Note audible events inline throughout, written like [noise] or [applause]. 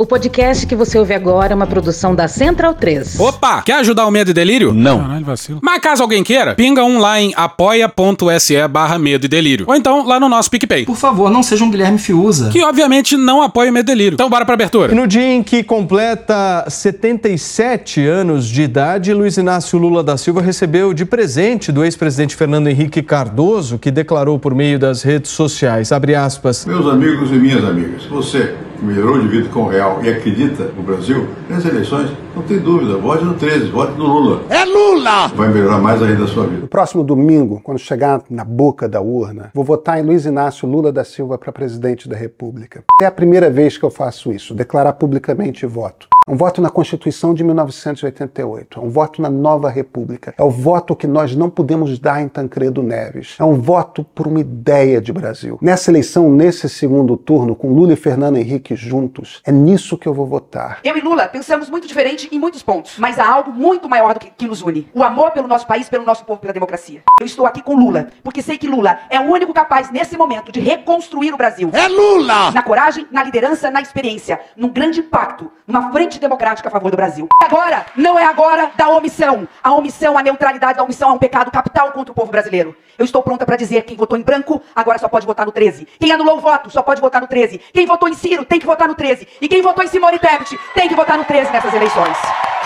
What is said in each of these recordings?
O podcast que você ouve agora é uma produção da Central 3. Opa! Quer ajudar o Medo e Delírio? Não. Caralho, vacilo. Mas caso alguém queira, pinga um lá em apoia.se barra Medo e Delírio. Ou então lá no nosso PicPay. Por favor, não seja um Guilherme Fiuza. Que obviamente não apoia o Medo e Delírio. Então bora pra abertura. E no dia em que completa 77 anos de idade, Luiz Inácio Lula da Silva recebeu de presente do ex-presidente Fernando Henrique Cardoso, que declarou por meio das redes sociais, abre aspas, Meus amigos e minhas amigas, você melhorou de vida com o real e acredita no Brasil, nas eleições, não tem dúvida, vote no 13, vote no Lula. É Lula! Vai melhorar mais ainda a sua vida. No próximo domingo, quando chegar na boca da urna, vou votar em Luiz Inácio Lula da Silva para presidente da República. É a primeira vez que eu faço isso, declarar publicamente voto. É um voto na Constituição de 1988. É um voto na nova República. É o voto que nós não podemos dar em Tancredo Neves. É um voto por uma ideia de Brasil. Nessa eleição, nesse segundo turno, com Lula e Fernando Henrique juntos, é nisso que eu vou votar. Eu e Lula pensamos muito diferente em muitos pontos, mas há algo muito maior do que, que nos une: o amor pelo nosso país, pelo nosso povo, pela democracia. Eu estou aqui com Lula, porque sei que Lula é o único capaz, nesse momento, de reconstruir o Brasil. É Lula! Na coragem, na liderança, na experiência, num grande pacto, numa frente democrática a favor do Brasil. Agora, não é agora da omissão. A omissão, a neutralidade da omissão é um pecado capital contra o povo brasileiro. Eu estou pronta para dizer: quem votou em branco, agora só pode votar no 13. Quem anulou o voto, só pode votar no 13. Quem votou em Ciro, tem que votar no 13. E quem votou em Simone Tebet, tem que votar no 13 nessas eleições.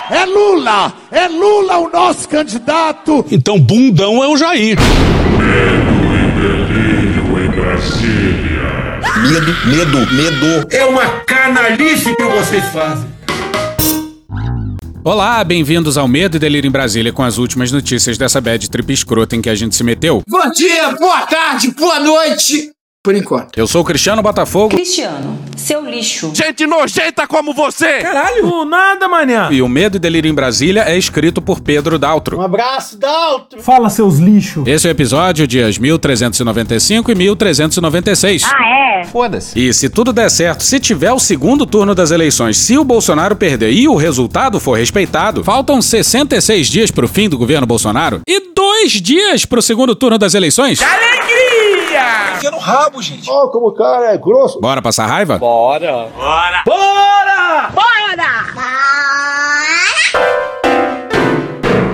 É Lula! É Lula o nosso candidato! Então, bundão é o Jair. Medo, medo, medo. É uma canalice que vocês fazem. Olá, bem-vindos ao Medo e Delírio em Brasília com as últimas notícias dessa bad trip escrota em que a gente se meteu. Bom dia, boa tarde, boa noite. Por enquanto. Eu sou o Cristiano Botafogo Cristiano, seu lixo. Gente nojenta como você! Caralho. nada, manhã. e o Medo e Delírio em Brasília é escrito por Pedro Daltro. abraço, Daltro! Fala, seus lixos. Esse é o episódio dias 1395 e 1396. Ah, é? Foda-se. E se tudo der certo, se tiver o segundo turno das eleições, se o Bolsonaro perder e o resultado for respeitado, faltam 66 dias pro fim do governo Bolsonaro e dois dias pro segundo turno das eleições. Enfia no rabo, gente. Ó, como o cara é grosso. Bora passar raiva? Bora.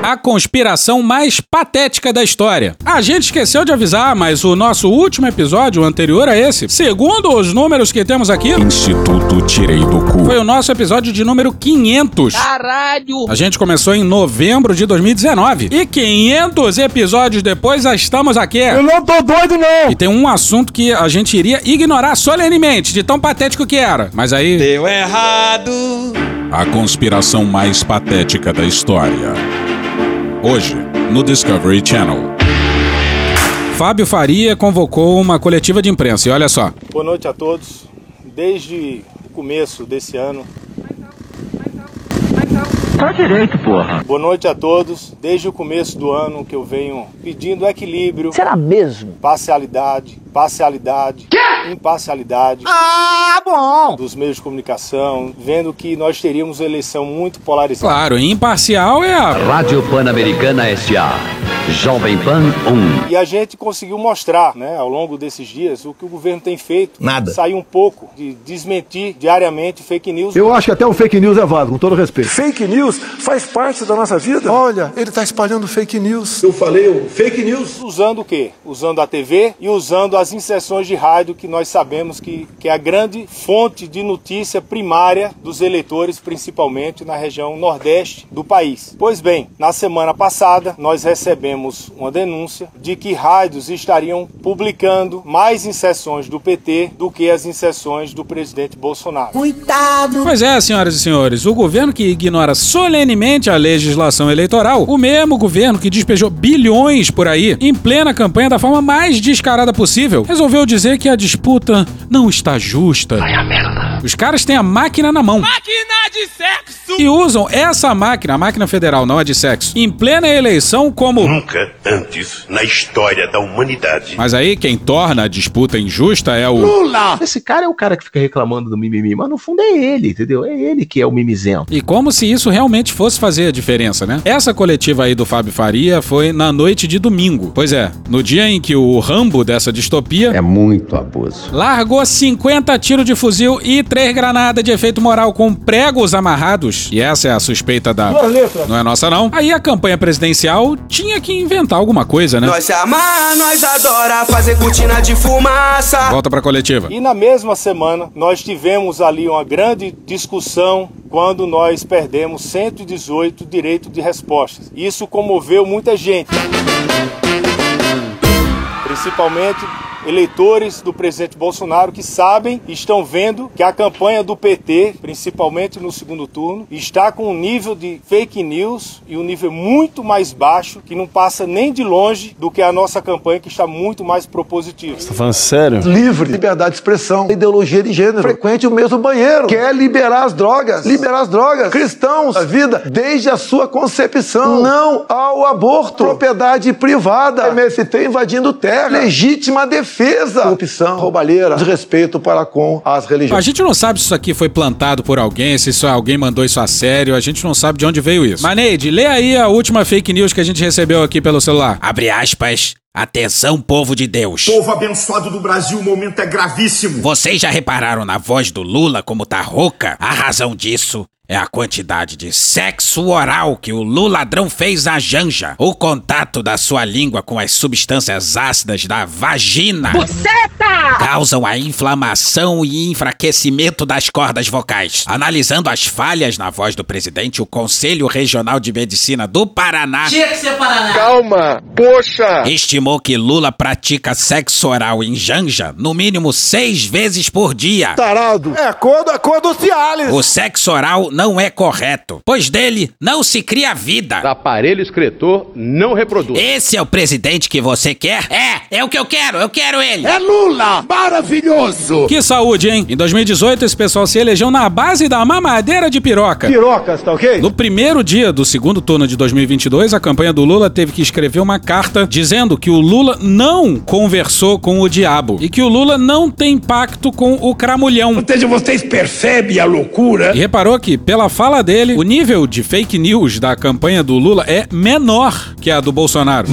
A conspiração mais patética da história. A gente esqueceu de avisar, mas o nosso último episódio, o anterior a esse, segundo os números que temos aqui, Instituto Tirei do Cu, foi o nosso episódio de número 500. Caralho. A gente começou em novembro de 2019. E 500 episódios depois, já estamos aqui. não tô doido, não. E tem um assunto que a gente iria ignorar solenemente, de tão patético que era. Mas aí. Deu errado. A conspiração mais patética da história. Hoje, no Discovery Channel. Fábio Faria convocou uma coletiva de imprensa e olha só. Boa noite a todos. Desde o começo desse ano. Tá direito, porra. Boa noite a todos. Desde o começo do ano que eu venho pedindo equilíbrio. Será mesmo? Parcialidade, parcialidade, imparcialidade. Ah, bom! Dos meios de comunicação, vendo que nós teríamos uma eleição muito polarizada. Claro, imparcial é a. Rádio Pan-Americana S.A. Jovem Pan 1. E a gente conseguiu mostrar, né, ao longo desses dias, o que o governo tem feito. Nada. Sair um pouco de desmentir diariamente fake news. Eu acho que até o fake news é válido, com todo respeito. Fake news faz parte da nossa vida. Olha, ele tá espalhando fake news. Eu falei o fake news. Usando o quê? Usando a TV e usando as inserções de rádio que nós sabemos que, que é a grande fonte de notícia primária dos eleitores, principalmente na região nordeste do país. Pois bem, na semana passada nós recebemos uma denúncia de que rádios estariam publicando mais inserções do PT do que as inserções do presidente Bolsonaro. Pois é, senhoras e senhores, o governo que ignora solenemente a legislação eleitoral, o mesmo governo que despejou bilhões por aí em plena campanha da forma mais descarada possível, resolveu dizer que a disputa não está justa. Vai a merda. Os caras têm a máquina na mão. Máquina de sexo. E usam essa máquina, a máquina federal, não a de sexo, em plena eleição como. Nunca antes na história da humanidade. Mas aí quem torna a disputa injusta é o. Lula! Esse cara é o cara que fica reclamando do mimimi, mas no fundo é ele, entendeu? É ele que é o mimizento. E como se isso realmente fosse fazer a diferença, né? Essa coletiva aí do Fábio Faria foi na noite de domingo. Pois é, no dia em que o Rambo dessa distopia. É muito abuso. Largou 50 tiros de fuzil e três granadas de efeito moral com pregos amarrados. E essa é a suspeita da. Não é nossa, não. Aí a campanha presidencial tinha que inventar alguma coisa, né? Nós se amar, nós adora fazer cortina de fumaça. Volta pra coletiva. E na mesma semana, nós tivemos ali uma grande discussão quando nós perdemos 118 direitos de respostas. Isso comoveu muita gente. Principalmente eleitores do presidente Bolsonaro que sabem e estão vendo que a campanha do PT, principalmente no segundo turno, está com um nível de fake news e um nível muito mais baixo, que não passa nem de longe do que a nossa campanha, que está muito mais propositiva. Você tá falando sério? Livre, liberdade de expressão, ideologia de gênero, frequente o mesmo banheiro, quer liberar as drogas, liberar as drogas, cristãos, a vida, desde a sua concepção, não ao aborto, propriedade privada, MST invadindo terra, legítima defesa defesa, corrupção, roubalheira, desrespeito para com as religiões. A gente não sabe se isso aqui foi plantado por alguém, se isso, alguém mandou isso a sério, a gente não sabe de onde veio isso. Mas, Neide, lê aí a última fake news que a gente recebeu aqui pelo celular. Abre aspas. Atenção, povo de Deus. Povo abençoado do Brasil, o momento é gravíssimo. Vocês já repararam na voz do Lula como tá rouca? A razão disso é a quantidade de sexo oral que o Lula ladrão fez à Janja. O contato da sua língua com as substâncias ácidas da vagina Buceta! causam a inflamação e enfraquecimento das cordas vocais. Analisando as falhas na voz do presidente, o Conselho Regional de Medicina do Paraná Tinha que ser Paraná. Calma, poxa! estimou que Lula pratica sexo oral em Janja no mínimo seis vezes por dia. Tarado, é acordo, acordo Cialis. O sexo oral não é correto, pois dele não se cria vida. Aparelho excretor não reproduz. Esse é o presidente que você quer? É, é o que eu quero, eu quero ele. É Lula! Maravilhoso! Que saúde, hein? Em 2018, esse pessoal se elegeu na base da mamadeira de piroca. Pirocas, tá ok? No primeiro dia do segundo turno de 2022, a campanha do Lula teve que escrever uma carta dizendo que o Lula não conversou com o diabo e que o Lula não tem pacto com o cramulhão. Ou seja, vocês percebem a loucura? E reparou que, pela fala dele, o nível de fake news da campanha do Lula é menor que a do Bolsonaro.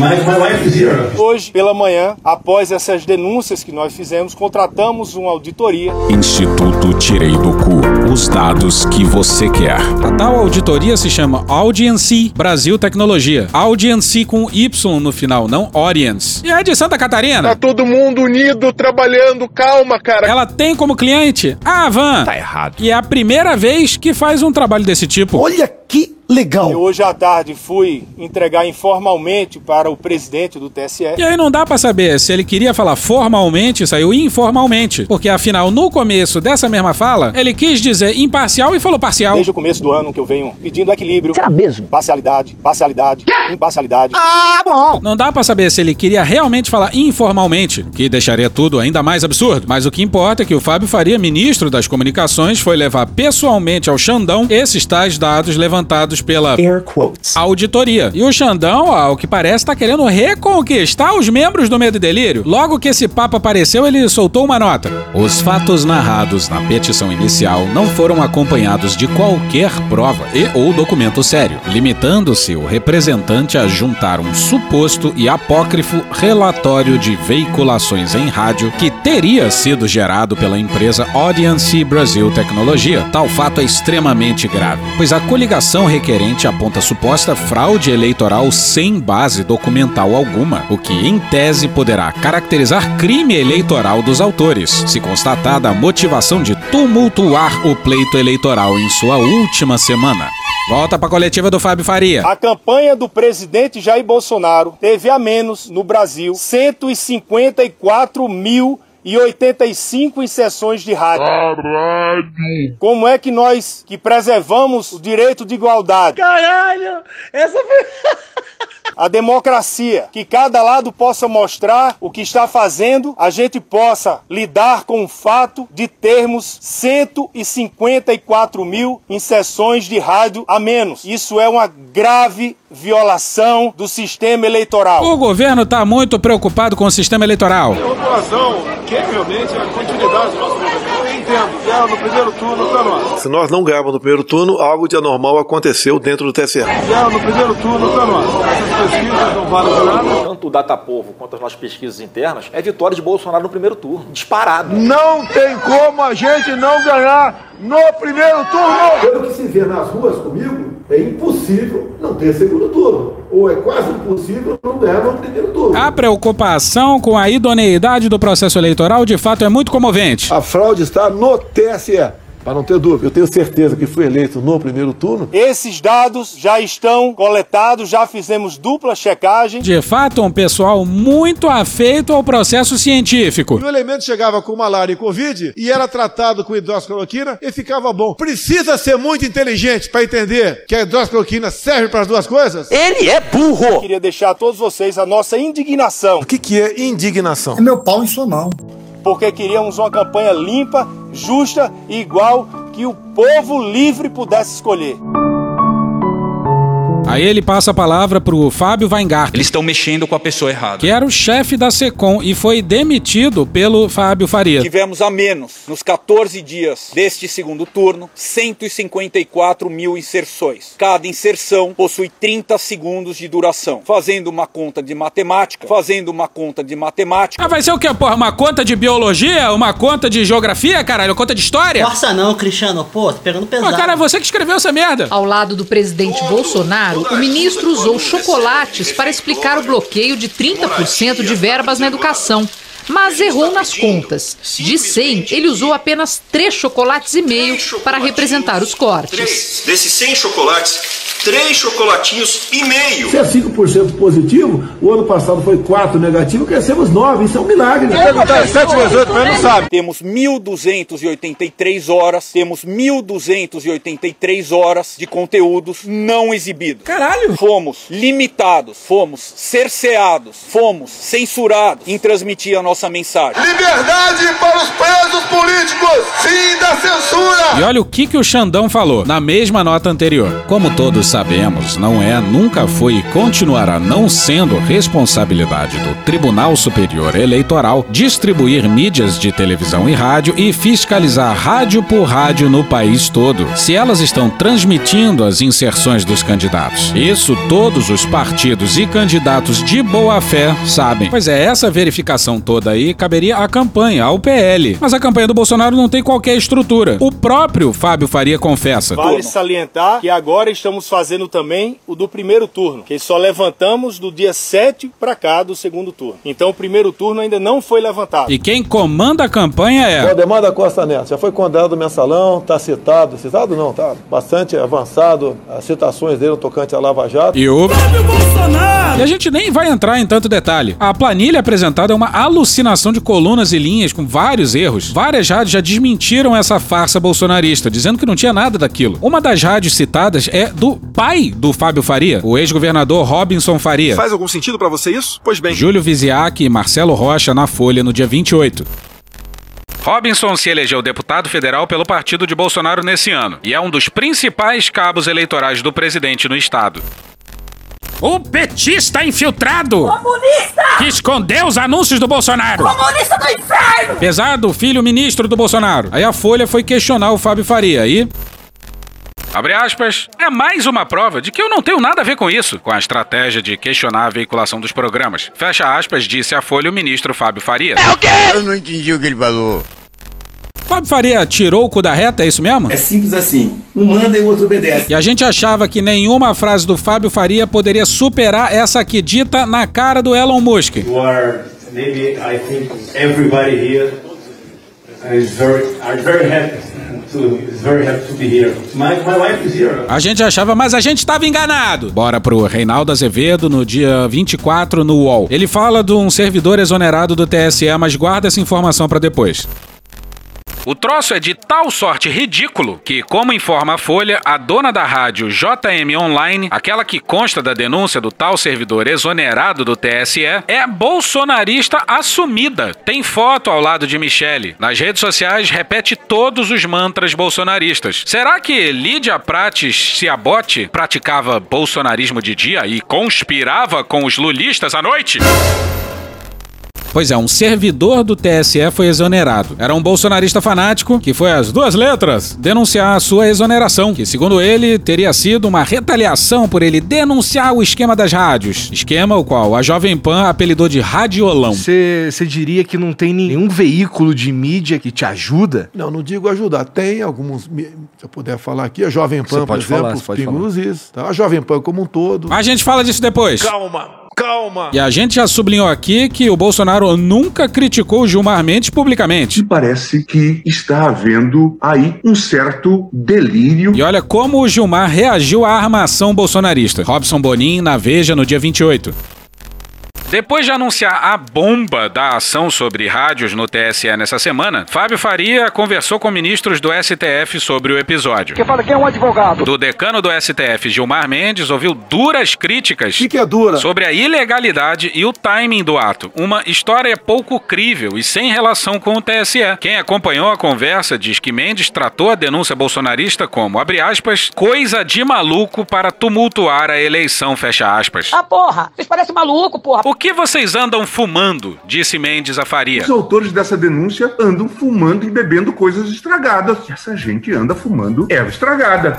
Hoje, pela manhã, após essas denúncias que nós fizemos, contratamos uma auditoria. Instituto Tirei do Cu. Os dados que você quer. A tal auditoria se chama Audiency Brasil Tecnologia. Audiency com Y no final, não Audience. E é de Santa Catarina. Tá todo mundo unido, trabalhando, calma, cara. Ela tem como cliente a Avan. Tá errado. E é a primeira vez que faz um trabalho desse tipo. Olha que legal. Eu hoje à tarde fui entregar informalmente para o presidente do TSE. E aí não dá pra saber se ele queria falar formalmente e saiu informalmente. Porque afinal, no começo dessa mesma fala, ele quis dizer imparcial e falou parcial. Desde o começo do ano que eu venho pedindo equilíbrio. Será mesmo? Parcialidade, parcialidade, imparcialidade. Ah, bom. Não dá pra saber se ele queria realmente falar informalmente, que deixaria tudo ainda mais absurdo. Mas o que importa é que o Fábio Faria, ministro das Comunicações, foi levar pessoalmente ao Xandão esses tais dados levantados pela Air quotes. auditoria. E o Xandão, ao que parece, tá querendo reconquistar os membros do Medo e Delírio. Logo que esse papo apareceu, ele soltou uma nota. Os fatos narrados na petição inicial não foram acompanhados de qualquer prova e ou documento sério, limitando-se o representante a juntar um suposto e apócrifo relatório de veiculações em rádio que teria sido gerado pela empresa Audience Brasil Tecnologia. Tal fato é extremamente grave, pois a coligação requerente aponta suposta fraude eleitoral sem base documental alguma, o que, em tese, poderá caracterizar crime eleitoral dos autores, se constatada a motivação de tumultuar o pleito eleitoral em sua última semana. Volta pra coletiva do Fábio Faria. A campanha do presidente Jair Bolsonaro teve a menos no Brasil 154 mil e 85 em sessões de rádio. Caralho! Como é que nós que preservamos o direito de igualdade? Caralho! Essa foi. A democracia, que cada lado possa mostrar o que está fazendo, a gente possa lidar com o fato de termos 154 mil em sessões de rádio a menos. Isso é uma grave violação do sistema eleitoral. O governo está muito preocupado com o sistema eleitoral. A população quer realmente a continuidade do nosso governo. Eu entendo. Ganharam no primeiro turno para nós. Se nós não ganharmos no primeiro turno, algo de anormal aconteceu dentro do TSE. Ganharam no primeiro turno para nós. Essas pesquisas não valem de nada. Tanto o Datapovo quanto as nossas pesquisas internas é vitória de Bolsonaro no primeiro turno. Disparado. Não tem como a gente não ganhar no primeiro turno. Pelo que se vê nas ruas comigo, é impossível não ter segundo turno. Ou é quase impossível não ganhar no primeiro turno. A preocupação com a idoneidade do processo eleitoral de fato é muito comovente. A fraude está no TSE. Para não ter dúvida, eu tenho certeza que fui eleito no primeiro turno. Esses dados já estão coletados, já fizemos dupla checagem. De fato, um pessoal muito afeito ao processo científico. E o elemento chegava com malária e covid e era tratado com hidroxicloroquina e ficava bom. Precisa ser muito inteligente para entender que a hidroxicloroquina serve para as duas coisas? Ele é burro! Eu queria deixar a todos vocês a nossa indignação. O que, que é indignação? É meu pau em sua mão. Porque queríamos uma campanha limpa, justa e igual que o povo livre pudesse escolher. Aí ele passa a palavra pro Fábio Weingarten. Eles estão mexendo com a pessoa errada. Que era o chefe da SECOM e foi demitido pelo Fábio Faria. Tivemos a menos, nos 14 dias deste segundo turno, 154 mil inserções. Cada inserção possui 30 segundos de duração. Fazendo uma conta de matemática, fazendo uma conta de matemática. Ah, vai ser o quê, porra? Uma conta de biologia? Uma conta de geografia, caralho? Uma conta de história? Força não, Cristiano. Pô, tô pegando pesado. Pô, cara, é você que escreveu essa merda. Ao lado do presidente Bolsonaro, o ministro usou chocolates para explicar o bloqueio de 30% de verbas na educação. Mas errou nas contas. De 100, ele usou apenas 3 chocolates e meio para representar os cortes. Desses 100 chocolates, 3 chocolatinhos e meio. Se é 5% positivo, o ano passado foi 4 negativo, crescemos 9. Isso é um milagre. Perguntar 7 vezes 8, mas não sabe. Temos 1.283 horas, temos 1.283 horas de conteúdos não exibidos. Caralho! Fomos limitados, fomos cerceados, fomos censurados em transmitir a nossa mensagem. Liberdade para os presos políticos! Fim da censura! E olha o que, que o Xandão falou na mesma nota anterior. Como todos sabemos, não é, nunca foi e continuará não sendo responsabilidade do Tribunal Superior Eleitoral distribuir mídias de televisão e rádio e fiscalizar rádio por rádio no país todo, se elas estão transmitindo as inserções dos candidatos. Isso todos os partidos e candidatos de boa fé sabem. Pois é, essa verificação toda aí caberia à campanha, ao PL. Mas a campanha do Bolsonaro não tem qualquer estrutura. O próprio Fábio Faria confessa. Vale salientar que agora estamos fazendo também o do primeiro turno, que só levantamos do dia 7 para cá do segundo turno. Então o primeiro turno ainda não foi levantado. E quem comanda a campanha é. Valdemar da Costa Neto já foi condenado no mensalão, tá citado, citado não, tá bastante avançado as citações dele no tocante à Lava Jato. E o. E a gente nem vai entrar em tanto detalhe. A planilha apresentada é uma alucinação de colunas e linhas com vários erros. Várias rádios já desmentiram essa farsa bolsonarista, dizendo que não tinha nada daquilo. Uma das rádios citadas é do pai do Fábio Faria, o ex-governador Robinson Faria. Faz algum sentido para você isso? Pois bem. Júlio Viziac e Marcelo Rocha na Folha no dia 28. Robinson se elegeu deputado federal pelo partido de Bolsonaro nesse ano e é um dos principais cabos eleitorais do presidente no estado. O petista infiltrado! Comunista! Que escondeu os anúncios do Bolsonaro! Comunista do inferno! Pesado, filho ministro do Bolsonaro. Aí a Folha foi questionar o Fábio Faria e. Abre aspas, é mais uma prova de que eu não tenho nada a ver com isso, com a estratégia de questionar a veiculação dos programas. Fecha aspas, disse a Folha o ministro Fábio Faria. É o quê? Eu não entendi o que ele falou. Fábio Faria tirou o cu da reta, é isso mesmo? É simples assim. Um manda e o outro obedece. E a gente achava que nenhuma frase do Fábio Faria poderia superar essa aqui dita na cara do Elon Musk. You are, maybe I think everybody here I'm very, very happy to, it's very happy to be here. My, my wife is here. A gente achava, mas a gente estava enganado. Bora pro Reinaldo Azevedo no dia 24 no UOL. Ele fala de um servidor exonerado do TSE, mas guarda essa informação para depois. O troço é de tal sorte ridículo que, como informa a Folha, a dona da rádio JM Online, aquela que consta da denúncia do tal servidor exonerado do TSE, é bolsonarista assumida. Tem foto ao lado de Michele. Nas redes sociais, repete todos os mantras bolsonaristas. Será que Lídia Prates Ciabote praticava bolsonarismo de dia e conspirava com os lulistas à noite? Pois é, um servidor do TSE foi exonerado. Era um bolsonarista fanático que foi às duas letras denunciar a sua exoneração, que segundo ele teria sido uma retaliação por ele denunciar o esquema das rádios. Esquema o qual a Jovem Pan apelidou de radiolão. Você diria que não tem nenhum veículo de mídia que te ajuda? Não, não digo ajudar. Tem alguns, se eu puder falar aqui, a Jovem Pan, por pode exemplo, falar, os pode Pingos nos Is, tá? A Jovem Pan como um todo. A gente fala disso depois. Calma, calma. E a gente já sublinhou aqui que o Bolsonaro nunca criticou o Gilmar Mendes publicamente. Parece que está havendo aí um certo delírio. E olha como o Gilmar reagiu à armação bolsonarista. Robson Bonin na Veja no dia 28. Depois de anunciar a bomba da ação sobre rádios no TSE nessa semana, Fábio Faria conversou com ministros do STF sobre o episódio. Quem fala aqui é um advogado. Do decano do STF, Gilmar Mendes, ouviu duras críticas que é dura? sobre a ilegalidade e o timing do ato. Uma história pouco crível e sem relação com o TSE. Quem acompanhou a conversa diz que Mendes tratou a denúncia bolsonarista como, abre aspas, coisa de maluco para tumultuar a eleição, fecha aspas. Ah, porra! Vocês parecem maluco, porra! O que vocês andam fumando? Disse Mendes a Faria. Os autores dessa denúncia andam fumando e bebendo coisas estragadas. Essa gente anda fumando erva estragada.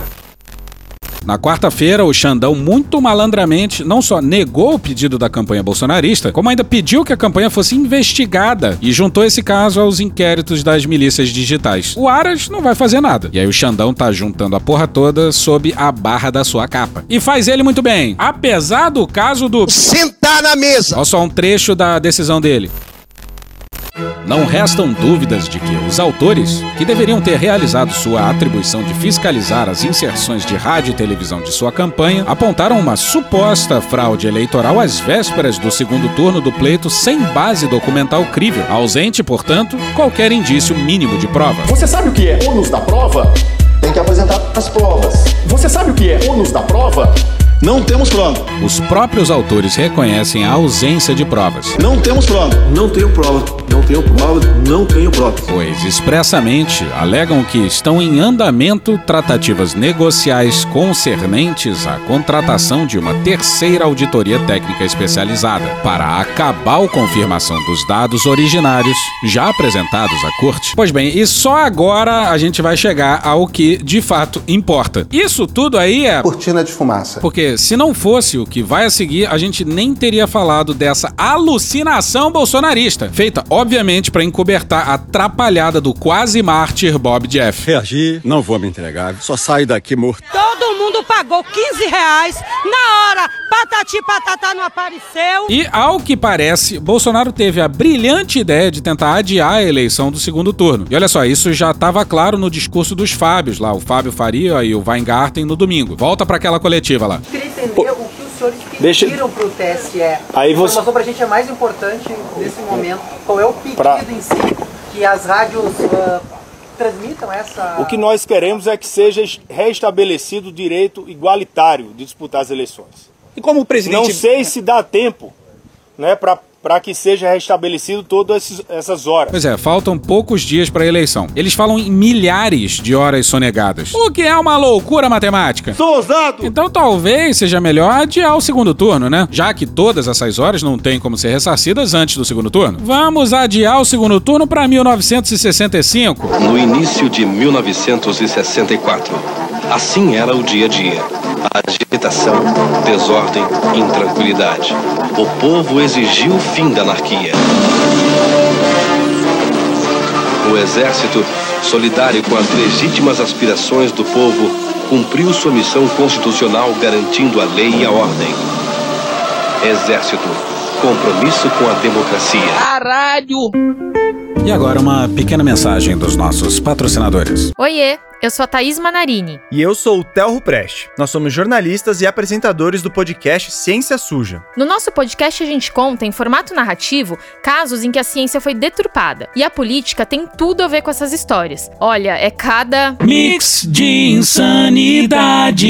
Na quarta-feira, o Xandão, muito malandramente, não só negou o pedido da campanha bolsonarista, como ainda pediu que a campanha fosse investigada e juntou esse caso aos inquéritos das milícias digitais. O Aras não vai fazer nada. E aí o Xandão tá juntando a porra toda sob a barra da sua capa. E faz ele muito bem. Apesar do caso do. Sentar na mesa! Olha só um trecho da decisão dele. Não restam dúvidas de que os autores, que deveriam ter realizado sua atribuição de fiscalizar as inserções de rádio e televisão de sua campanha, apontaram uma suposta fraude eleitoral às vésperas do segundo turno do pleito sem base documental crível, ausente, portanto, qualquer indício mínimo de prova. Você sabe o que é ônus da prova? Tem que apresentar as provas. Você sabe o que é ônus da prova? Não temos prova. Os próprios autores reconhecem a ausência de provas. Não temos prova. Não tenho prova. Não tenho prova. Não tenho prova. Pois expressamente alegam que estão em andamento tratativas negociais concernentes à contratação de uma terceira auditoria técnica especializada para acabar a confirmação dos dados originários já apresentados à corte. Pois bem, e só agora a gente vai chegar ao que de fato importa. Isso tudo aí é cortina de fumaça. Porque se não fosse o que vai a seguir, a gente nem teria falado dessa alucinação bolsonarista, feita obviamente para encobertar a atrapalhada do quase mártir Bob Jeff. Reagir, não vou me entregar, só saio daqui morto. Todo mundo pagou 15 reais na hora, patati patatá não apareceu. E ao que parece, Bolsonaro teve a brilhante ideia de tentar adiar a eleição do segundo turno. E olha só, isso já estava claro no discurso dos Fábios lá, o Fábio Faria e o Weingarten no domingo. Volta para aquela coletiva lá. que os senhores Deixa- pediram para o TSE. Aí a você- informação para a gente é mais importante nesse momento. Qual é o pedido Pra- em si que as rádios ah, transmitam essa... O que nós queremos é que seja restabelecido o direito igualitário de disputar as eleições. E como o presidente- Não sei se dá tempo né, para que seja restabelecido todas essas horas. Pois é, faltam poucos dias para a eleição. Eles falam em milhares de horas sonegadas. O que é uma loucura matemática. Sou ousado! Então talvez seja melhor adiar o segundo turno, né? Já que todas essas horas não têm como ser ressarcidas antes do segundo turno. Vamos adiar o segundo turno para 1965. No início de 1964. Assim era o dia a dia. Agitação, desordem, intranquilidade. O povo exigiu o fim da anarquia. O exército, solidário com as legítimas aspirações do povo, cumpriu sua missão constitucional garantindo a lei e a ordem. Exército, compromisso com a democracia. Caralho! E agora uma pequena mensagem dos nossos patrocinadores. Oiê, eu sou a Thaís Manarini. E eu sou o Telro Preste. Nós somos jornalistas e apresentadores do podcast Ciência Suja. No nosso podcast a gente conta, em formato narrativo, casos em que a ciência foi deturpada. E a política tem tudo a ver com essas histórias. Olha, é cada. Mix de insanidade.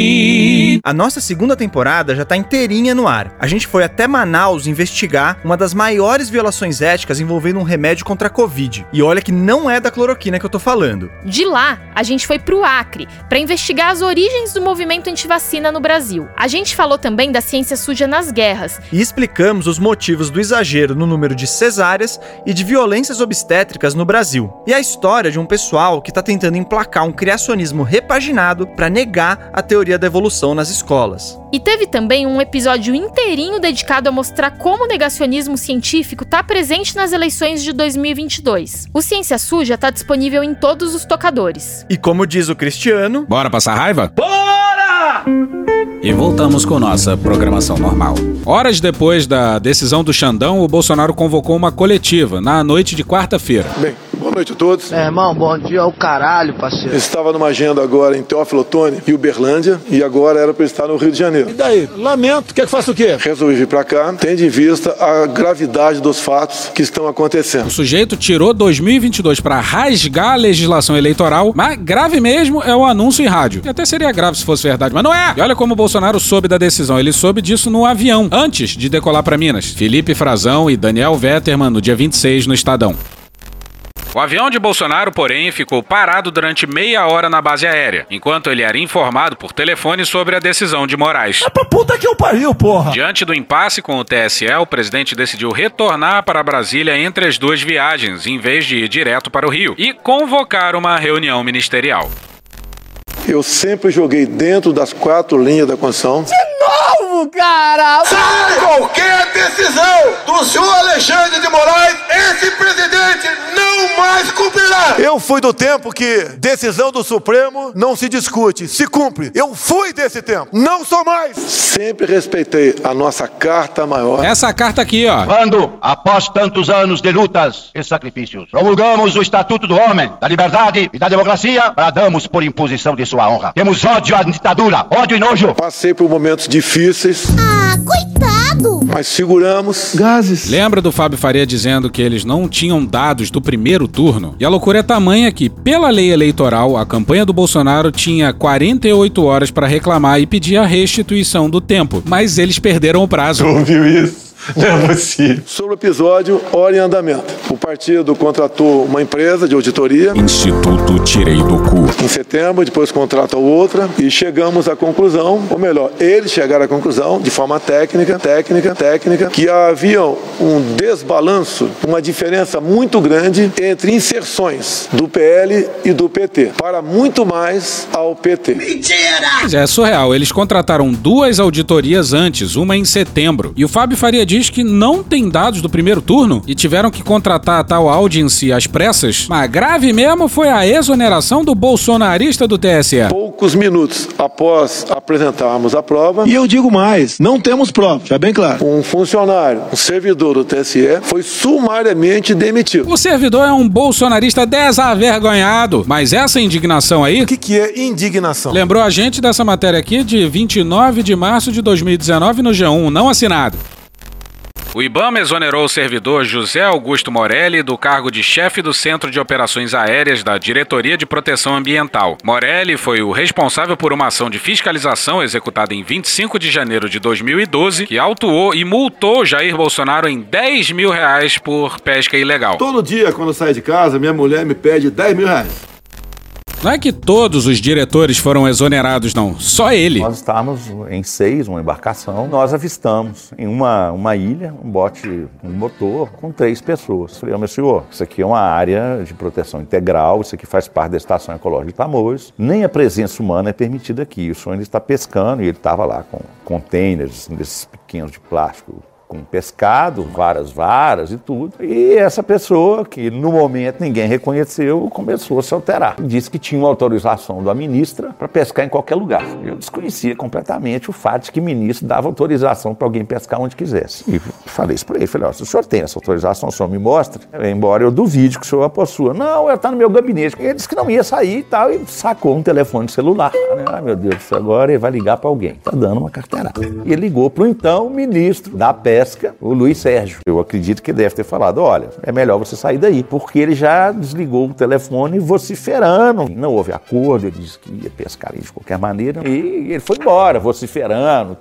A nossa segunda temporada já tá inteirinha no ar. A gente foi até Manaus investigar uma das maiores violações éticas envolvendo um remédio contra a Covid. E olha que não é da cloroquina que eu tô falando. De lá, a gente foi pro Acre para investigar as origens do movimento antivacina no Brasil. A gente falou também da ciência suja nas guerras. E explicamos os motivos do exagero no número de cesáreas e de violências obstétricas no Brasil. E a história de um pessoal que está tentando emplacar um criacionismo repaginado para negar a teoria da evolução nas escolas. E teve também um episódio inteirinho dedicado a mostrar como o negacionismo científico está presente nas eleições de 2022. O Ciência Suja está disponível em todos os tocadores. E como diz o Cristiano, Bora passar raiva? Bora! E voltamos com nossa programação normal. Horas depois da decisão do Xandão, o Bolsonaro convocou uma coletiva na noite de quarta-feira. Bem, noite a todos. É, irmão, bom dia ao caralho, parceiro. Estava numa agenda agora em Teófilo Otoni e Uberlândia e agora era para estar no Rio de Janeiro. E daí? Lamento, quer que faça o quê? Resolvi vir para cá, tendo em vista a gravidade dos fatos que estão acontecendo. O sujeito tirou 2022 para rasgar a legislação eleitoral, mas grave mesmo é o anúncio em rádio. E até seria grave se fosse verdade, mas não é. E olha como o Bolsonaro soube da decisão. Ele soube disso no avião, antes de decolar para Minas. Felipe Frazão e Daniel Vetterman no dia 26 no Estadão. O avião de Bolsonaro, porém, ficou parado durante meia hora na base aérea, enquanto ele era informado por telefone sobre a decisão de Moraes. É pra puta que eu pariu, porra! Diante do impasse com o TSE, o presidente decidiu retornar para Brasília entre as duas viagens, em vez de ir direto para o Rio, e convocar uma reunião ministerial. Eu sempre joguei dentro das quatro linhas da Constituição. De novo, cara! Se qualquer decisão do senhor Alexandre de Moraes, esse presidente não mais cumprirá. Eu fui do tempo que decisão do Supremo não se discute, se cumpre. Eu fui desse tempo, não sou mais. Sempre respeitei a nossa carta maior. Essa carta aqui, ó. Quando, após tantos anos de lutas e sacrifícios, promulgamos o Estatuto do Homem, da Liberdade e da Democracia, bradamos por imposição de sua honra. Temos ódio à ditadura, ódio e nojo. Passei por momentos difíceis. Ah, coitado! Mas seguramos gases. Lembra do Fábio Faria dizendo que eles não tinham dados do primeiro turno? E a loucura é tamanha que, pela lei eleitoral, a campanha do Bolsonaro tinha 48 horas para reclamar e pedir a restituição do tempo. Mas eles perderam o prazo. Ouviu isso? [laughs] Não é possível. Sobre o episódio, hora em andamento. O partido contratou uma empresa de auditoria. Instituto Tirei do Cu. Em setembro, depois contrata outra e chegamos à conclusão, ou melhor, eles chegaram à conclusão, de forma técnica, técnica, técnica, que havia um desbalanço, uma diferença muito grande entre inserções do PL e do PT, para muito mais ao PT. Mas é surreal, eles contrataram duas auditorias antes, uma em setembro. E o Fábio Faria diz que não tem dados do primeiro turno e tiveram que contratar a tal audience às pressas. Mas grave mesmo foi a exoneração do bolsonarista do TSE. Poucos minutos após apresentarmos a prova, E eu digo mais, não temos prova, já bem claro. um funcionário, um servidor do TSE, foi sumariamente demitido. O servidor é um bolsonarista desavergonhado. Mas essa indignação aí. O que, que é indignação? Lembrou a gente dessa matéria aqui de 29 de março de 2019 no G1, não assinado. O IBAMA exonerou o servidor José Augusto Morelli do cargo de chefe do Centro de Operações Aéreas da Diretoria de Proteção Ambiental. Morelli foi o responsável por uma ação de fiscalização executada em 25 de janeiro de 2012, que autuou e multou Jair Bolsonaro em 10 mil reais por pesca ilegal. Todo dia, quando eu saio de casa, minha mulher me pede 10 mil reais. Não é que todos os diretores foram exonerados, não. Só ele. Nós estávamos em seis, uma embarcação. Nós avistamos em uma, uma ilha um bote, um motor com três pessoas. Falei, meu senhor, isso aqui é uma área de proteção integral, isso aqui faz parte da Estação Ecológica de Tamoios. Nem a presença humana é permitida aqui. O senhor ainda está pescando e ele estava lá com containers assim, desses pequenos de plástico com pescado, várias varas e tudo. E essa pessoa, que no momento ninguém reconheceu, começou a se alterar. Disse que tinha uma autorização da ministra para pescar em qualquer lugar. Eu desconhecia completamente o fato de que o ministro dava autorização para alguém pescar onde quisesse. E falei isso para ele. Falei, ó, se o senhor tem essa autorização, o senhor me mostra. Embora eu duvide que o senhor a possua. Não, ela está no meu gabinete. Ele disse que não ia sair e tal, e sacou um telefone celular. Ah, meu Deus, agora ele vai ligar para alguém. Tá dando uma carteirada. E ligou para o então ministro da Pesca, o Luiz Sérgio. Eu acredito que deve ter falado: olha, é melhor você sair daí, porque ele já desligou o telefone vociferando. Não houve acordo, ele disse que ia pescar de qualquer maneira. E ele foi embora, vociferando.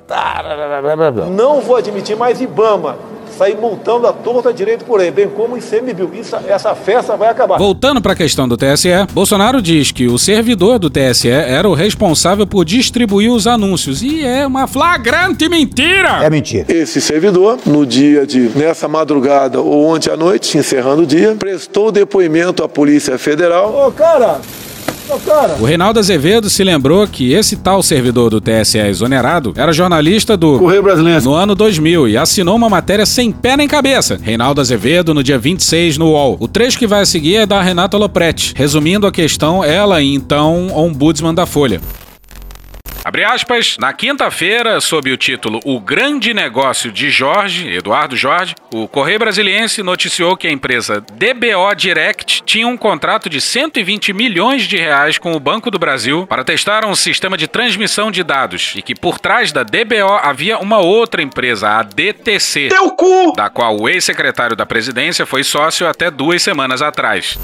Não vou admitir mais Ibama sair multando a torta direito por aí, bem como ICMBio. Isso, essa festa vai acabar. Voltando para a questão do TSE, Bolsonaro diz que o servidor do TSE era o responsável por distribuir os anúncios. E é uma flagrante mentira! É mentira. Esse servidor, no dia de, nessa madrugada ou ontem à noite, encerrando o dia, prestou depoimento à Polícia Federal. Ô, cara, o Reinaldo Azevedo se lembrou que esse tal servidor do TSE exonerado era jornalista do Correio Brasileiro no ano 2000 e assinou uma matéria sem pé nem cabeça. Reinaldo Azevedo no dia 26 no UOL. O trecho que vai a seguir é da Renata Lopretti. Resumindo a questão, ela e então ombudsman da Folha. Abre aspas, na quinta-feira, sob o título O Grande Negócio de Jorge, Eduardo Jorge, o Correio Brasiliense noticiou que a empresa DBO Direct tinha um contrato de 120 milhões de reais com o Banco do Brasil para testar um sistema de transmissão de dados e que por trás da DBO havia uma outra empresa, a DTC, da qual o ex-secretário da presidência foi sócio até duas semanas atrás.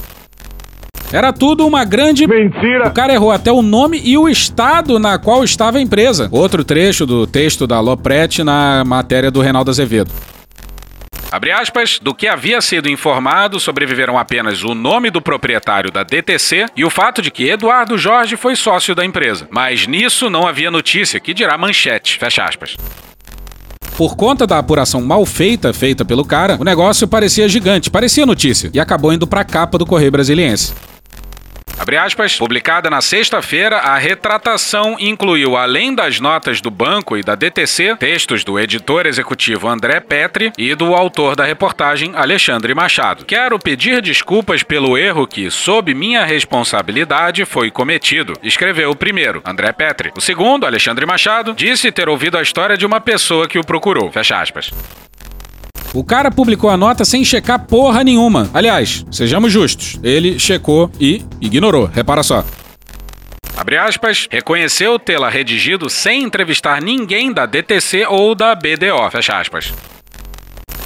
Era tudo uma grande mentira. O cara errou até o nome e o estado na qual estava a empresa. Outro trecho do texto da Lopretti na matéria do Reinaldo Azevedo. Abre aspas, do que havia sido informado, sobreviveram apenas o nome do proprietário da DTC e o fato de que Eduardo Jorge foi sócio da empresa. Mas nisso não havia notícia, que dirá manchete. Fecha aspas. Por conta da apuração mal feita, feita pelo cara, o negócio parecia gigante, parecia notícia, e acabou indo pra capa do Correio Brasiliense. Aspas, publicada na sexta-feira, a retratação incluiu, além das notas do banco e da DTC, textos do editor executivo André Petri e do autor da reportagem, Alexandre Machado. Quero pedir desculpas pelo erro que, sob minha responsabilidade, foi cometido, escreveu o primeiro, André Petri. O segundo, Alexandre Machado, disse ter ouvido a história de uma pessoa que o procurou. Fecha aspas. O cara publicou a nota sem checar porra nenhuma. Aliás, sejamos justos, ele checou e ignorou. Repara só. Abre aspas, reconheceu tê-la redigido sem entrevistar ninguém da DTC ou da BDO. Fecha aspas.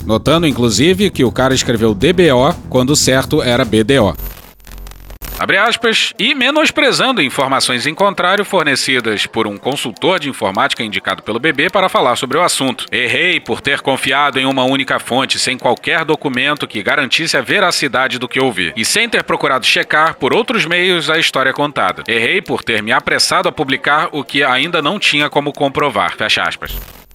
Notando, inclusive, que o cara escreveu DBO quando certo era BDO. Abre aspas, e menosprezando informações em contrário fornecidas por um consultor de informática indicado pelo bebê para falar sobre o assunto. Errei por ter confiado em uma única fonte sem qualquer documento que garantisse a veracidade do que ouvi, e sem ter procurado checar por outros meios a história contada. Errei por ter me apressado a publicar o que ainda não tinha como comprovar. Fecha aspas.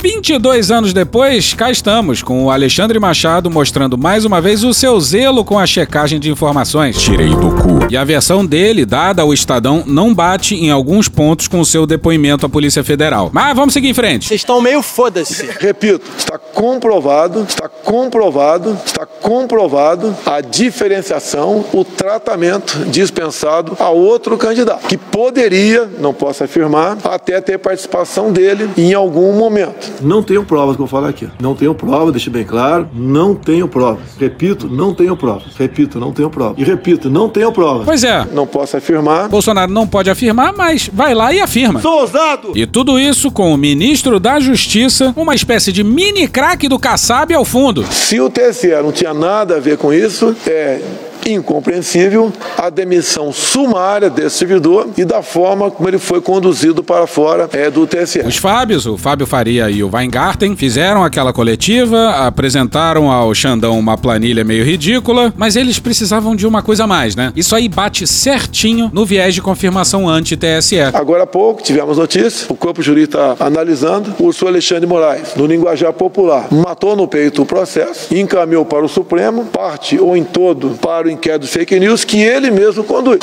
22 anos depois, cá estamos, com o Alexandre Machado mostrando mais uma vez o seu zelo com a checagem de informações. Tirei do cu. E a versão dele, dada ao Estadão, não bate em alguns pontos com o seu depoimento à Polícia Federal. Mas vamos seguir em frente. Vocês estão meio foda-se. Repito, está comprovado, está comprovado, está comprovado a diferenciação, o tratamento dispensado a outro candidato, que poderia, não posso afirmar, até ter participação dele em algum momento. Não tenho provas que eu falo aqui. Não tenho prova, deixe bem claro. Não tenho provas. Repito, não tenho provas. Repito, não tenho provas. E repito, não tenho provas. Pois é. Não posso afirmar. Bolsonaro não pode afirmar, mas vai lá e afirma. Sou ousado! E tudo isso com o ministro da Justiça, uma espécie de mini craque do Kassab ao fundo. Se o TSE não tinha nada a ver com isso, é incompreensível a demissão sumária desse servidor e da forma como ele foi conduzido para fora é, do TSE. Os Fábios, o Fábio Faria e o Weingarten, fizeram aquela coletiva, apresentaram ao Xandão uma planilha meio ridícula, mas eles precisavam de uma coisa a mais, né? Isso aí bate certinho no viés de confirmação anti-TSE. Agora há pouco tivemos notícia, o corpo jurídico está analisando, o senhor Alexandre Moraes, no linguajar popular, matou no peito o processo, encaminhou para o Supremo, parte ou em todo para o inquérito fake news que ele mesmo conduz.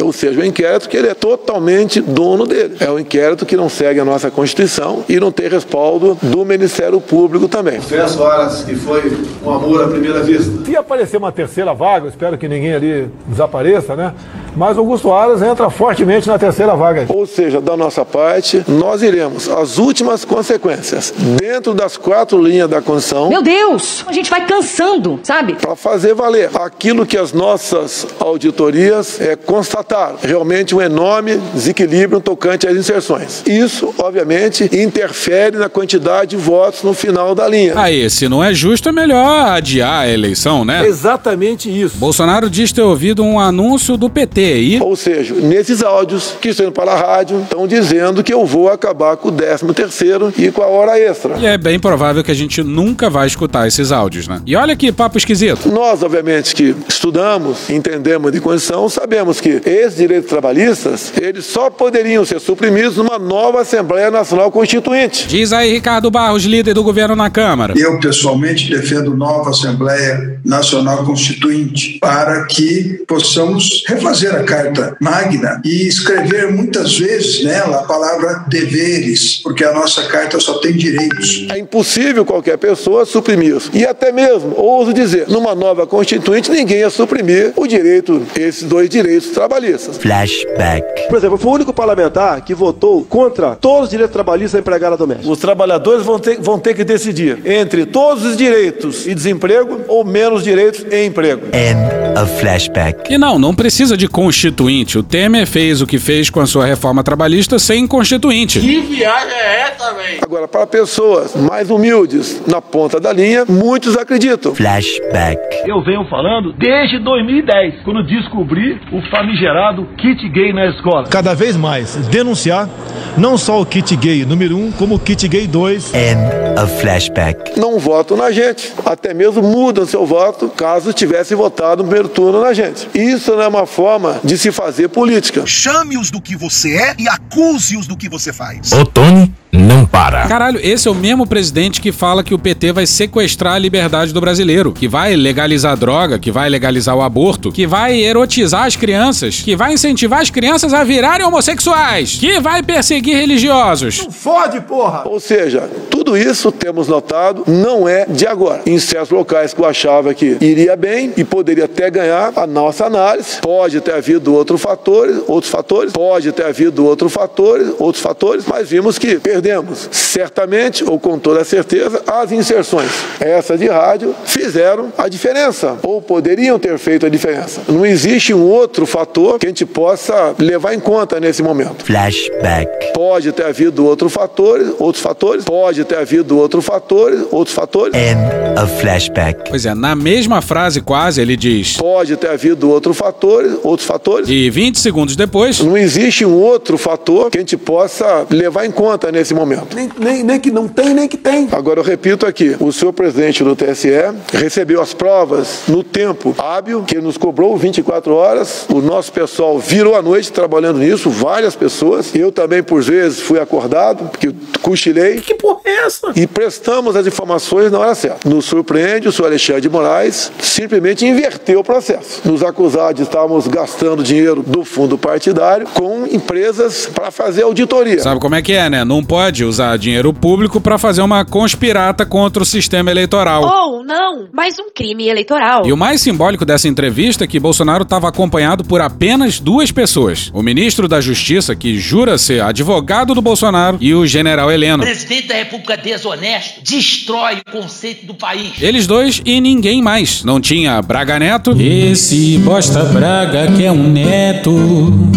Ou seja, o inquérito que ele é totalmente dono dele. É um inquérito que não segue a nossa Constituição e não tem respaldo do Ministério Público também. Confesso, horas que foi um amor à primeira vista. Se aparecer uma terceira vaga, espero que ninguém ali desapareça, né? Mas Augusto Aras entra fortemente na terceira vaga. Ou seja, da nossa parte, nós iremos às últimas consequências, dentro das quatro linhas da Constituição. Meu Deus, a gente vai cansando, sabe? Para fazer valer aquilo que as nossas auditorias é, constataram. Realmente um enorme desequilíbrio tocante às inserções. Isso, obviamente, interfere na quantidade de votos no final da linha. Aí, se não é justo, é melhor adiar a eleição, né? Exatamente isso. Bolsonaro diz ter ouvido um anúncio do PT Ou seja, nesses áudios que estão indo para a rádio, estão dizendo que eu vou acabar com o 13 terceiro e com a hora extra. E é bem provável que a gente nunca vai escutar esses áudios, né? E olha que papo esquisito. Nós, obviamente, que estudamos, entendemos de condição, sabemos que esses direitos trabalhistas, eles só poderiam ser suprimidos numa nova Assembleia Nacional Constituinte. Diz aí, Ricardo Barros, líder do governo na Câmara. Eu, pessoalmente, defendo nova Assembleia Nacional Constituinte para que possamos refazer a Carta Magna e escrever muitas vezes nela a palavra deveres, porque a nossa Carta só tem direitos. É impossível qualquer pessoa suprimir isso. E até mesmo, ouso dizer, numa nova Constituinte, ninguém ia suprimir o direito, esses dois direitos trabalhistas. Flashback. Por exemplo, eu fui o único parlamentar que votou contra todos os direitos trabalhistas da empregada doméstica. Os trabalhadores vão ter, vão ter que decidir entre todos os direitos e desemprego ou menos direitos e emprego. End of flashback. E não, não precisa de constituinte. O Temer fez o que fez com a sua reforma trabalhista sem constituinte. Que viagem é essa, velho? Agora, para pessoas mais humildes na ponta da linha, muitos acreditam. Flashback. Eu venho falando desde 2010, quando descobri o famigerado kit gay na escola. Cada vez mais denunciar não só o kit gay número 1, um, como o kit gay 2. End of flashback. Não votam na gente. Até mesmo mudam seu voto caso tivesse votado no primeiro turno na gente. Isso não é uma forma de se fazer política. Chame-os do que você é e acuse-os do que você faz. Ô, Tony, não para. Caralho, esse é o mesmo presidente que fala que o PT vai sequestrar a liberdade do brasileiro, que vai legalizar droga, que vai legalizar o aborto, que vai erotizar as crianças, que vai incentivar as crianças a virarem homossexuais, que vai perseguir religiosos. Não fode, porra! Ou seja, tudo isso temos notado não é de agora. Em certos locais que eu achava que iria bem e poderia até ganhar a nossa análise, pode ter havido outros fatores, outros fatores, pode ter havido outros fatores, outros fatores, mas vimos que perdemos. Certamente, ou com toda certeza, as inserções, essa de rádio, fizeram a diferença, ou poderiam ter feito a diferença. Não existe um outro fator que a gente possa levar em conta nesse momento. Flashback. Pode ter havido outros fatores, outros fatores, pode ter havido outros fatores, outros fatores. End of flashback. Pois é, na mesma frase quase ele diz: Pode ter havido outros fatores, outros fatores. E 20 segundos depois, não existe um outro fator que a gente possa levar em conta nesse momento. Nem, nem, nem que não tem, nem que tem. Agora eu repito aqui: o senhor presidente do TSE recebeu as provas no tempo hábil, que nos cobrou 24 horas. O nosso pessoal virou a noite trabalhando nisso, várias pessoas. Eu também, por vezes, fui acordado, porque cochilei. Que porra é essa? E prestamos as informações na hora certa. Nos surpreende, o senhor Alexandre de Moraes simplesmente inverteu o processo. Nos acusar de estarmos gastando dinheiro do fundo partidário com empresas para fazer auditoria. Sabe como é que é, né? Não pode usar dinheiro público para fazer uma conspirata contra o sistema eleitoral. Ou não, mais um crime eleitoral. E o mais simbólico dessa entrevista é que Bolsonaro estava acompanhado por apenas duas pessoas: o ministro da Justiça, que jura ser advogado do Bolsonaro, e o general Heleno. O presidente da República desonesto destrói o conceito do país. Eles dois e ninguém mais. Não tinha Braga Neto. Esse bosta Braga que é um neto.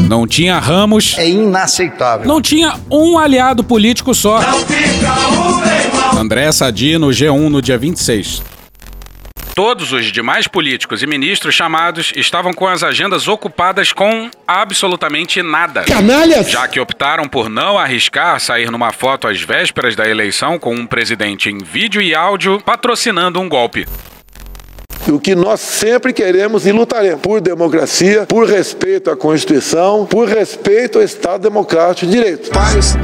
Não tinha Ramos. É inaceitável. Não tinha um aliado político só. Fica um, André Sadi no G1 no dia 26. Todos os demais políticos e ministros chamados estavam com as agendas ocupadas com absolutamente nada. Canalhas! Já que optaram por não arriscar sair numa foto às vésperas da eleição com um presidente em vídeo e áudio patrocinando um golpe. O que nós sempre queremos e lutaremos por democracia, por respeito à Constituição, por respeito ao Estado Democrático de Direito. Paz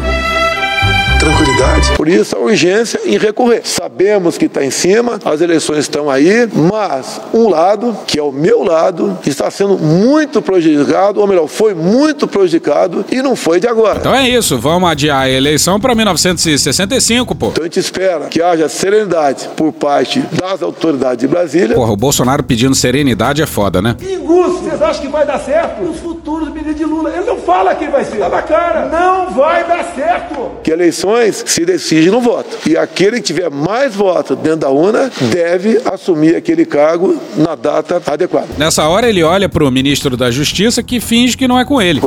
tranquilidade. Por isso a urgência em recorrer. Sabemos que está em cima, as eleições estão aí, mas um lado, que é o meu lado, está sendo muito prejudicado, ou melhor, foi muito prejudicado e não foi de agora. Então é isso, vamos adiar a eleição para 1965, pô. Então a gente espera que haja serenidade por parte das autoridades de Brasília. Porra, o Bolsonaro pedindo serenidade é foda, né? Ingusto, vocês acham que vai dar certo? Os futuros ministros de Lula. Ele não fala quem vai ser. Tá na cara. Não vai dar certo. Que eleições se decide no voto. E aquele que tiver mais votos dentro da urna deve assumir aquele cargo na data adequada. Nessa hora ele olha pro ministro da Justiça que finge que não é com ele.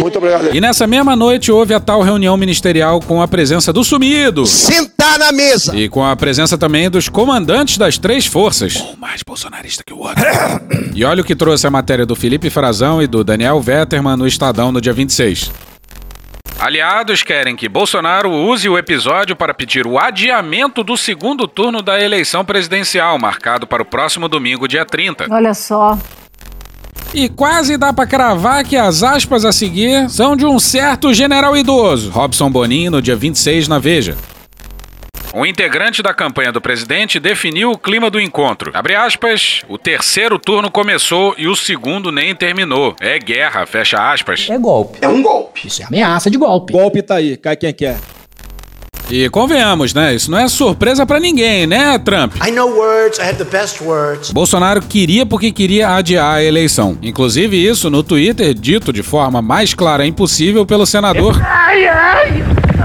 Muito obrigado. E nessa mesma noite houve a tal reunião ministerial com a presença do sumido. Sentar na mesa. E com a presença também dos comandantes das três forças. Um mais bolsonarista que o outro. e olha o que trouxe a matéria do Felipe Frazão e do Daniel Vetterman no Estadão no dia 26. Aliados querem que Bolsonaro use o episódio para pedir o adiamento do segundo turno da eleição presidencial, marcado para o próximo domingo, dia 30. Olha só. E quase dá pra cravar que as aspas a seguir são de um certo general idoso, Robson Bonin, no dia 26 na Veja. Um integrante da campanha do presidente definiu o clima do encontro. Abre aspas, o terceiro turno começou e o segundo nem terminou. É guerra, fecha aspas. É golpe. É um golpe. Isso é ameaça de golpe. Golpe tá aí, cai quem quer. E convenhamos, né? Isso não é surpresa pra ninguém, né, Trump? I know words, I have the best words. Bolsonaro queria porque queria adiar a eleição. Inclusive isso no Twitter, dito de forma mais clara impossível pelo senador. Ai, ai.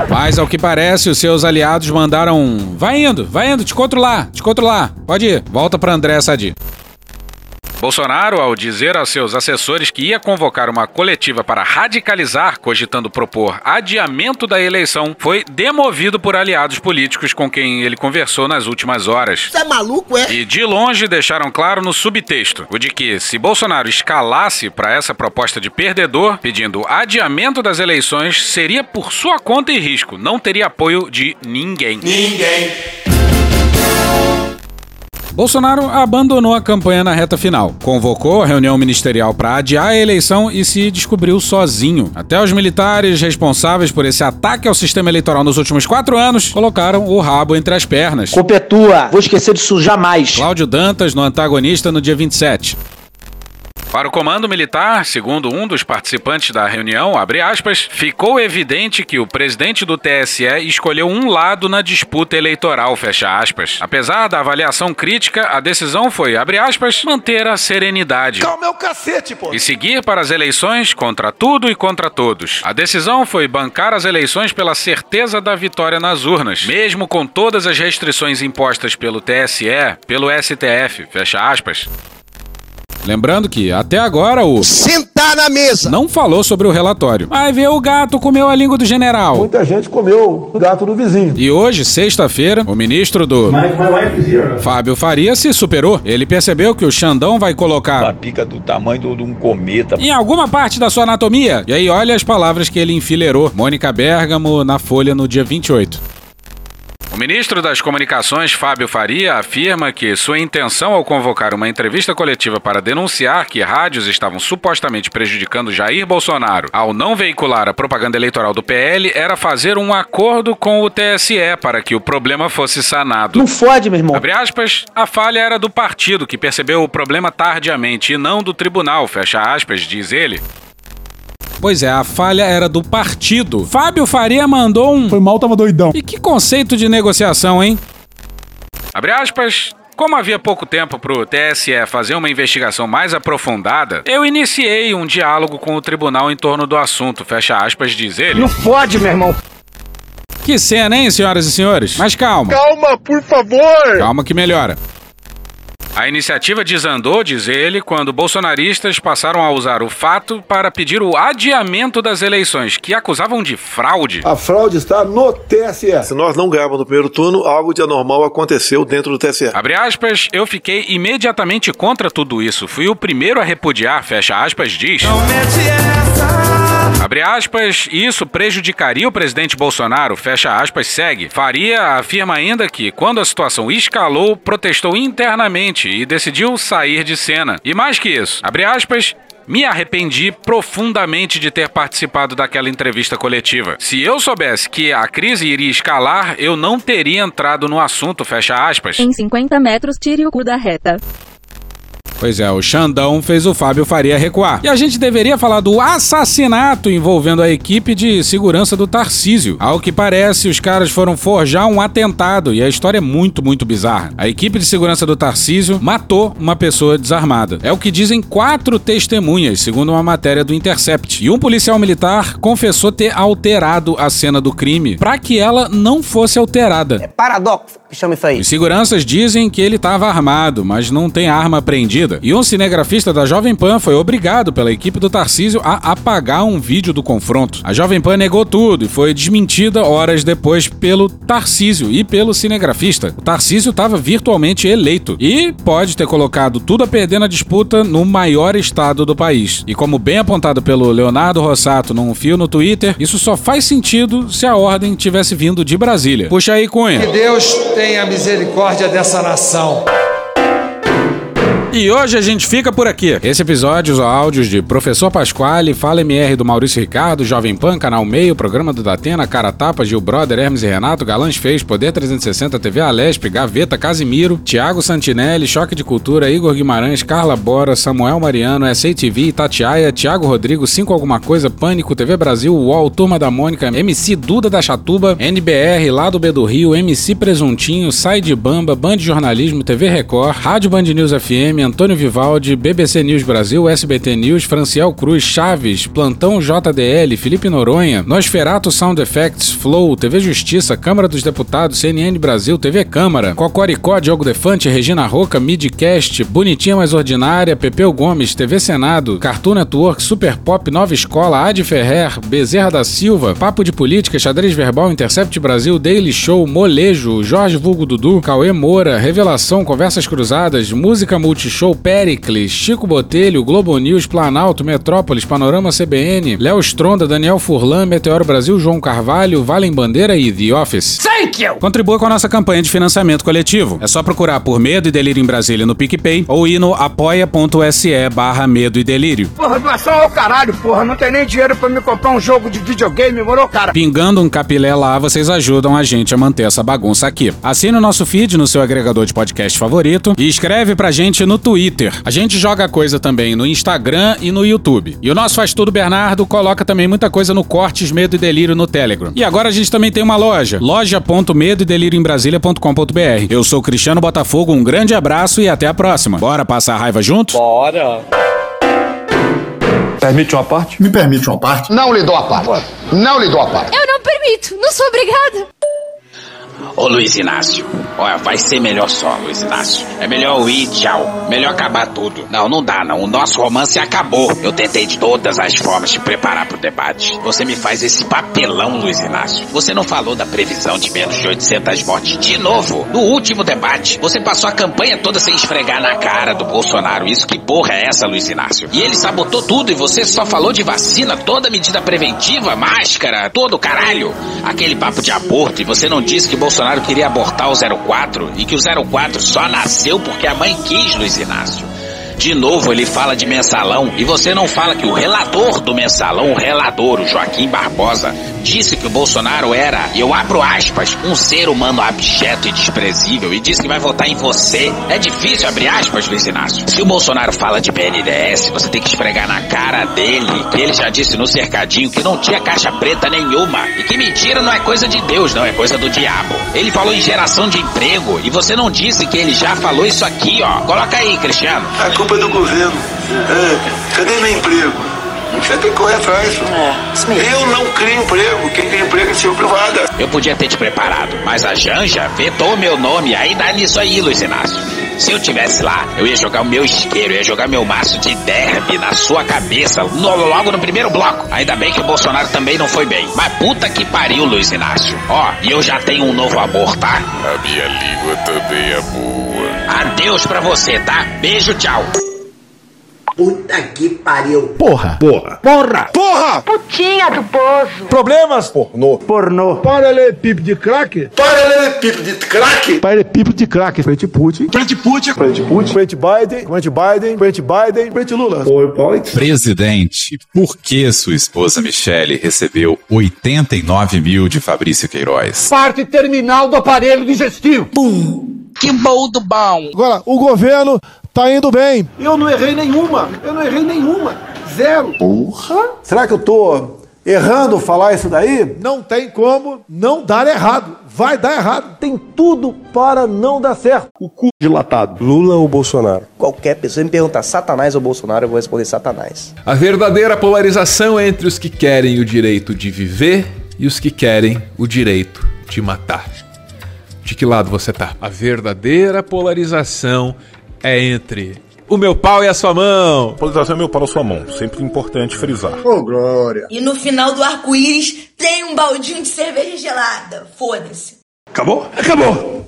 Mas ao que parece, os seus aliados mandaram um, vai indo, vai indo, te controlar, te controlar. Pode ir, volta pra André Sadi. Bolsonaro, ao dizer aos seus assessores que ia convocar uma coletiva para radicalizar, cogitando propor adiamento da eleição, foi demovido por aliados políticos com quem ele conversou nas últimas horas. Você é maluco, é? E de longe deixaram claro no subtexto o de que, se Bolsonaro escalasse para essa proposta de perdedor, pedindo adiamento das eleições, seria por sua conta e risco, não teria apoio de ninguém. Ninguém. Bolsonaro abandonou a campanha na reta final, convocou a reunião ministerial para adiar a eleição e se descobriu sozinho. Até os militares responsáveis por esse ataque ao sistema eleitoral nos últimos quatro anos colocaram o rabo entre as pernas. Culpa é tua. Vou esquecer disso jamais. Cláudio Dantas no antagonista no dia 27. Para o comando militar, segundo um dos participantes da reunião, abre aspas, ficou evidente que o presidente do TSE escolheu um lado na disputa eleitoral, fecha aspas. Apesar da avaliação crítica, a decisão foi, abre aspas, manter a serenidade. Calma é o cacete, pô. E seguir para as eleições contra tudo e contra todos. A decisão foi bancar as eleições pela certeza da vitória nas urnas, mesmo com todas as restrições impostas pelo TSE, pelo STF, fecha aspas. Lembrando que, até agora, o Sentar na mesa. não falou sobre o relatório. Vai ver o gato comeu a língua do general. Muita gente comeu o gato do vizinho. E hoje, sexta-feira, o ministro do Fábio Faria se superou. Ele percebeu que o Xandão vai colocar pica do tamanho de um cometa. em alguma parte da sua anatomia. E aí, olha as palavras que ele enfileirou. Mônica Bergamo na Folha no dia 28. O ministro das Comunicações, Fábio Faria, afirma que sua intenção ao convocar uma entrevista coletiva para denunciar que rádios estavam supostamente prejudicando Jair Bolsonaro ao não veicular a propaganda eleitoral do PL era fazer um acordo com o TSE para que o problema fosse sanado. Não fode, meu irmão. Abre aspas, a falha era do partido que percebeu o problema tardiamente e não do tribunal, fecha aspas, diz ele. Pois é, a falha era do partido. Fábio Faria mandou um. Foi mal, tava doidão. E que conceito de negociação, hein? Abre aspas. Como havia pouco tempo para o TSE fazer uma investigação mais aprofundada, eu iniciei um diálogo com o tribunal em torno do assunto, fecha aspas, diz ele. Não fode, meu irmão. Que cena, hein, senhoras e senhores? Mas calma. Calma, por favor. Calma que melhora. A iniciativa desandou, diz ele, quando bolsonaristas passaram a usar o fato para pedir o adiamento das eleições, que acusavam de fraude. A fraude está no TSE. Se nós não ganharmos no primeiro turno, algo de anormal aconteceu dentro do TSE. Abre aspas, eu fiquei imediatamente contra tudo isso. Fui o primeiro a repudiar, fecha aspas, diz. Abre aspas, isso prejudicaria o presidente Bolsonaro, fecha aspas, segue. Faria afirma ainda que, quando a situação escalou, protestou internamente e decidiu sair de cena. E mais que isso, abre aspas, Me arrependi profundamente de ter participado daquela entrevista coletiva. Se eu soubesse que a crise iria escalar, eu não teria entrado no assunto, fecha aspas. Em 50 metros, tire o cu da reta. Pois é, o Xandão fez o Fábio Faria recuar. E a gente deveria falar do assassinato envolvendo a equipe de segurança do Tarcísio. Ao que parece, os caras foram forjar um atentado e a história é muito, muito bizarra. A equipe de segurança do Tarcísio matou uma pessoa desarmada. É o que dizem quatro testemunhas, segundo uma matéria do Intercept. E um policial militar confessou ter alterado a cena do crime para que ela não fosse alterada. É paradoxo, chama isso aí. Os seguranças dizem que ele estava armado, mas não tem arma apreendida. E um cinegrafista da Jovem Pan foi obrigado pela equipe do Tarcísio a apagar um vídeo do confronto. A Jovem Pan negou tudo e foi desmentida horas depois pelo Tarcísio e pelo cinegrafista. O Tarcísio estava virtualmente eleito e pode ter colocado tudo a perder na disputa no maior estado do país. E como bem apontado pelo Leonardo Rossato num fio no Twitter, isso só faz sentido se a ordem tivesse vindo de Brasília. Puxa aí, Cunha. Que Deus tenha misericórdia dessa nação. E hoje a gente fica por aqui. Esse episódio, os áudios de Professor Pasquale, Fala MR do Maurício Ricardo, Jovem Pan, Canal Meio, Programa do Datena, Cara Tapa, Gil Brother, Hermes e Renato, Galãs Fez, Poder 360, TV Alesp, Gaveta, Casimiro, Thiago Santinelli, Choque de Cultura, Igor Guimarães, Carla Bora, Samuel Mariano, SATV, Itatiaia, Thiago Rodrigo, 5 Alguma Coisa, Pânico, TV Brasil, UOL, Turma da Mônica, MC Duda da Chatuba, NBR, Lado B do Rio, MC Presuntinho, Sai de Bamba, Band Jornalismo, TV Record, Rádio Band News FM, Antônio Vivaldi, BBC News Brasil, SBT News, Franciel Cruz, Chaves, Plantão JDL, Felipe Noronha, Nosferato Sound Effects, Flow, TV Justiça, Câmara dos Deputados, CNN Brasil, TV Câmara, Cocoricó, Diogo Defante, Regina Roca, Midcast, Bonitinha Mais Ordinária, Pepeu Gomes, TV Senado, Cartoon Network, Super Pop, Nova Escola, Ad Ferrer, Bezerra da Silva, Papo de Política, Xadrez Verbal, Intercept Brasil, Daily Show, Molejo, Jorge Vulgo Dudu, Cauê Moura, Revelação, Conversas Cruzadas, Música Multishow, Pericles, Chico Botelho, Globo News, Planalto, Metrópolis, Panorama CBN, Léo Stronda, Daniel Furlan, Meteoro Brasil, João Carvalho, Valem Bandeira e The Office. Thank you! Contribua com a nossa campanha de financiamento coletivo. É só procurar por Medo e Delírio em Brasília no PicPay ou ir no apoia.se barra Medo e Delírio. Porra, doação ao caralho, porra. Não tem nem dinheiro pra me comprar um jogo de videogame, morou, cara? Pingando um capilé lá, vocês ajudam a gente a manter essa bagunça aqui. Assine o nosso feed no seu agregador de podcast favorito e escreve pra gente no Twitter. A gente joga coisa também no Instagram e no YouTube. E o nosso Faz Tudo Bernardo coloca também muita coisa no Cortes Medo e Delírio no Telegram. E agora a gente também tem uma loja, loja.medo e delírio em Brasília.com.br. Eu sou Cristiano Botafogo, um grande abraço e até a próxima. Bora passar a raiva junto? Bora! Permite uma parte? Me permite uma parte? Não lhe dou a parte. Não lhe dou a parte. Eu não permito, não sou obrigada. Ô Luiz Inácio, olha, vai ser melhor só, Luiz Inácio. É melhor eu ir, tchau. Melhor acabar tudo. Não, não dá não. O nosso romance acabou. Eu tentei de todas as formas te preparar pro debate. Você me faz esse papelão, Luiz Inácio. Você não falou da previsão de menos de 800 mortes de novo. No último debate, você passou a campanha toda sem esfregar na cara do Bolsonaro. Isso que porra é essa, Luiz Inácio? E ele sabotou tudo e você só falou de vacina, toda medida preventiva, máscara, todo caralho. Aquele papo de aborto e você não disse que Bolsonaro queria abortar o 04 e que o 04 só nasceu porque a mãe quis, Luiz Inácio. De novo ele fala de mensalão e você não fala que o relator do mensalão, o relador, o Joaquim Barbosa, disse que o Bolsonaro era, e eu abro aspas, um ser humano abjeto e desprezível e disse que vai votar em você. É difícil abrir aspas, Luiz Inácio. Se o Bolsonaro fala de BNDES, você tem que esfregar na cara dele que ele já disse no cercadinho que não tinha caixa preta nenhuma e que mentira não é coisa de Deus, não, é coisa do diabo. Ele falou em geração de emprego e você não disse que ele já falou isso aqui, ó. Coloca aí, Cristiano. Culpa é do governo. É, cadê meu emprego? Você tem que correr atrás. Eu não crio emprego. Quem cria emprego é seu privada. Eu podia ter te preparado, mas a Janja vetou meu nome, aí dá nisso aí, Luiz Inácio. Se eu tivesse lá, eu ia jogar o meu isqueiro, eu ia jogar meu maço de derby na sua cabeça, no- logo no primeiro bloco. Ainda bem que o Bolsonaro também não foi bem. Mas puta que pariu, Luiz Inácio. Ó, e eu já tenho um novo amor, tá? A minha língua também é boa. Adeus pra você, tá? Beijo, tchau. Puta que pariu. Porra. Porra. Porra. Porra! Putinha do poço. Problemas? Pornô. Pornô. Paralelepípedo de crack? Paralelepípedo de crack? Paralelepípedo de crack. Frente Putin. Frente Putin. Frente Putin. Frente Biden. Frente Biden. Frente Biden. Frente Lula. PowerPoint. Presidente, por que sua esposa Michele recebeu 89 mil de Fabrício Queiroz? Parte terminal do aparelho digestivo. Pum. Que bom do bom. Agora, o governo tá indo bem. Eu não errei nenhuma. Eu não errei nenhuma. Zero. Porra. Será que eu tô errando falar isso daí? Não tem como não dar errado. Vai dar errado. Tem tudo para não dar certo. O cu dilatado. Lula ou Bolsonaro? Qualquer pessoa me perguntar Satanás ou Bolsonaro, eu vou responder Satanás. A verdadeira polarização é entre os que querem o direito de viver e os que querem o direito de matar. De que lado você tá? A verdadeira polarização é entre o meu pau e a sua mão. Polarização é meu pau e a sua mão. Sempre importante frisar. Ô, oh, Glória. E no final do arco-íris tem um baldinho de cerveja gelada. Foda-se. Acabou? Acabou.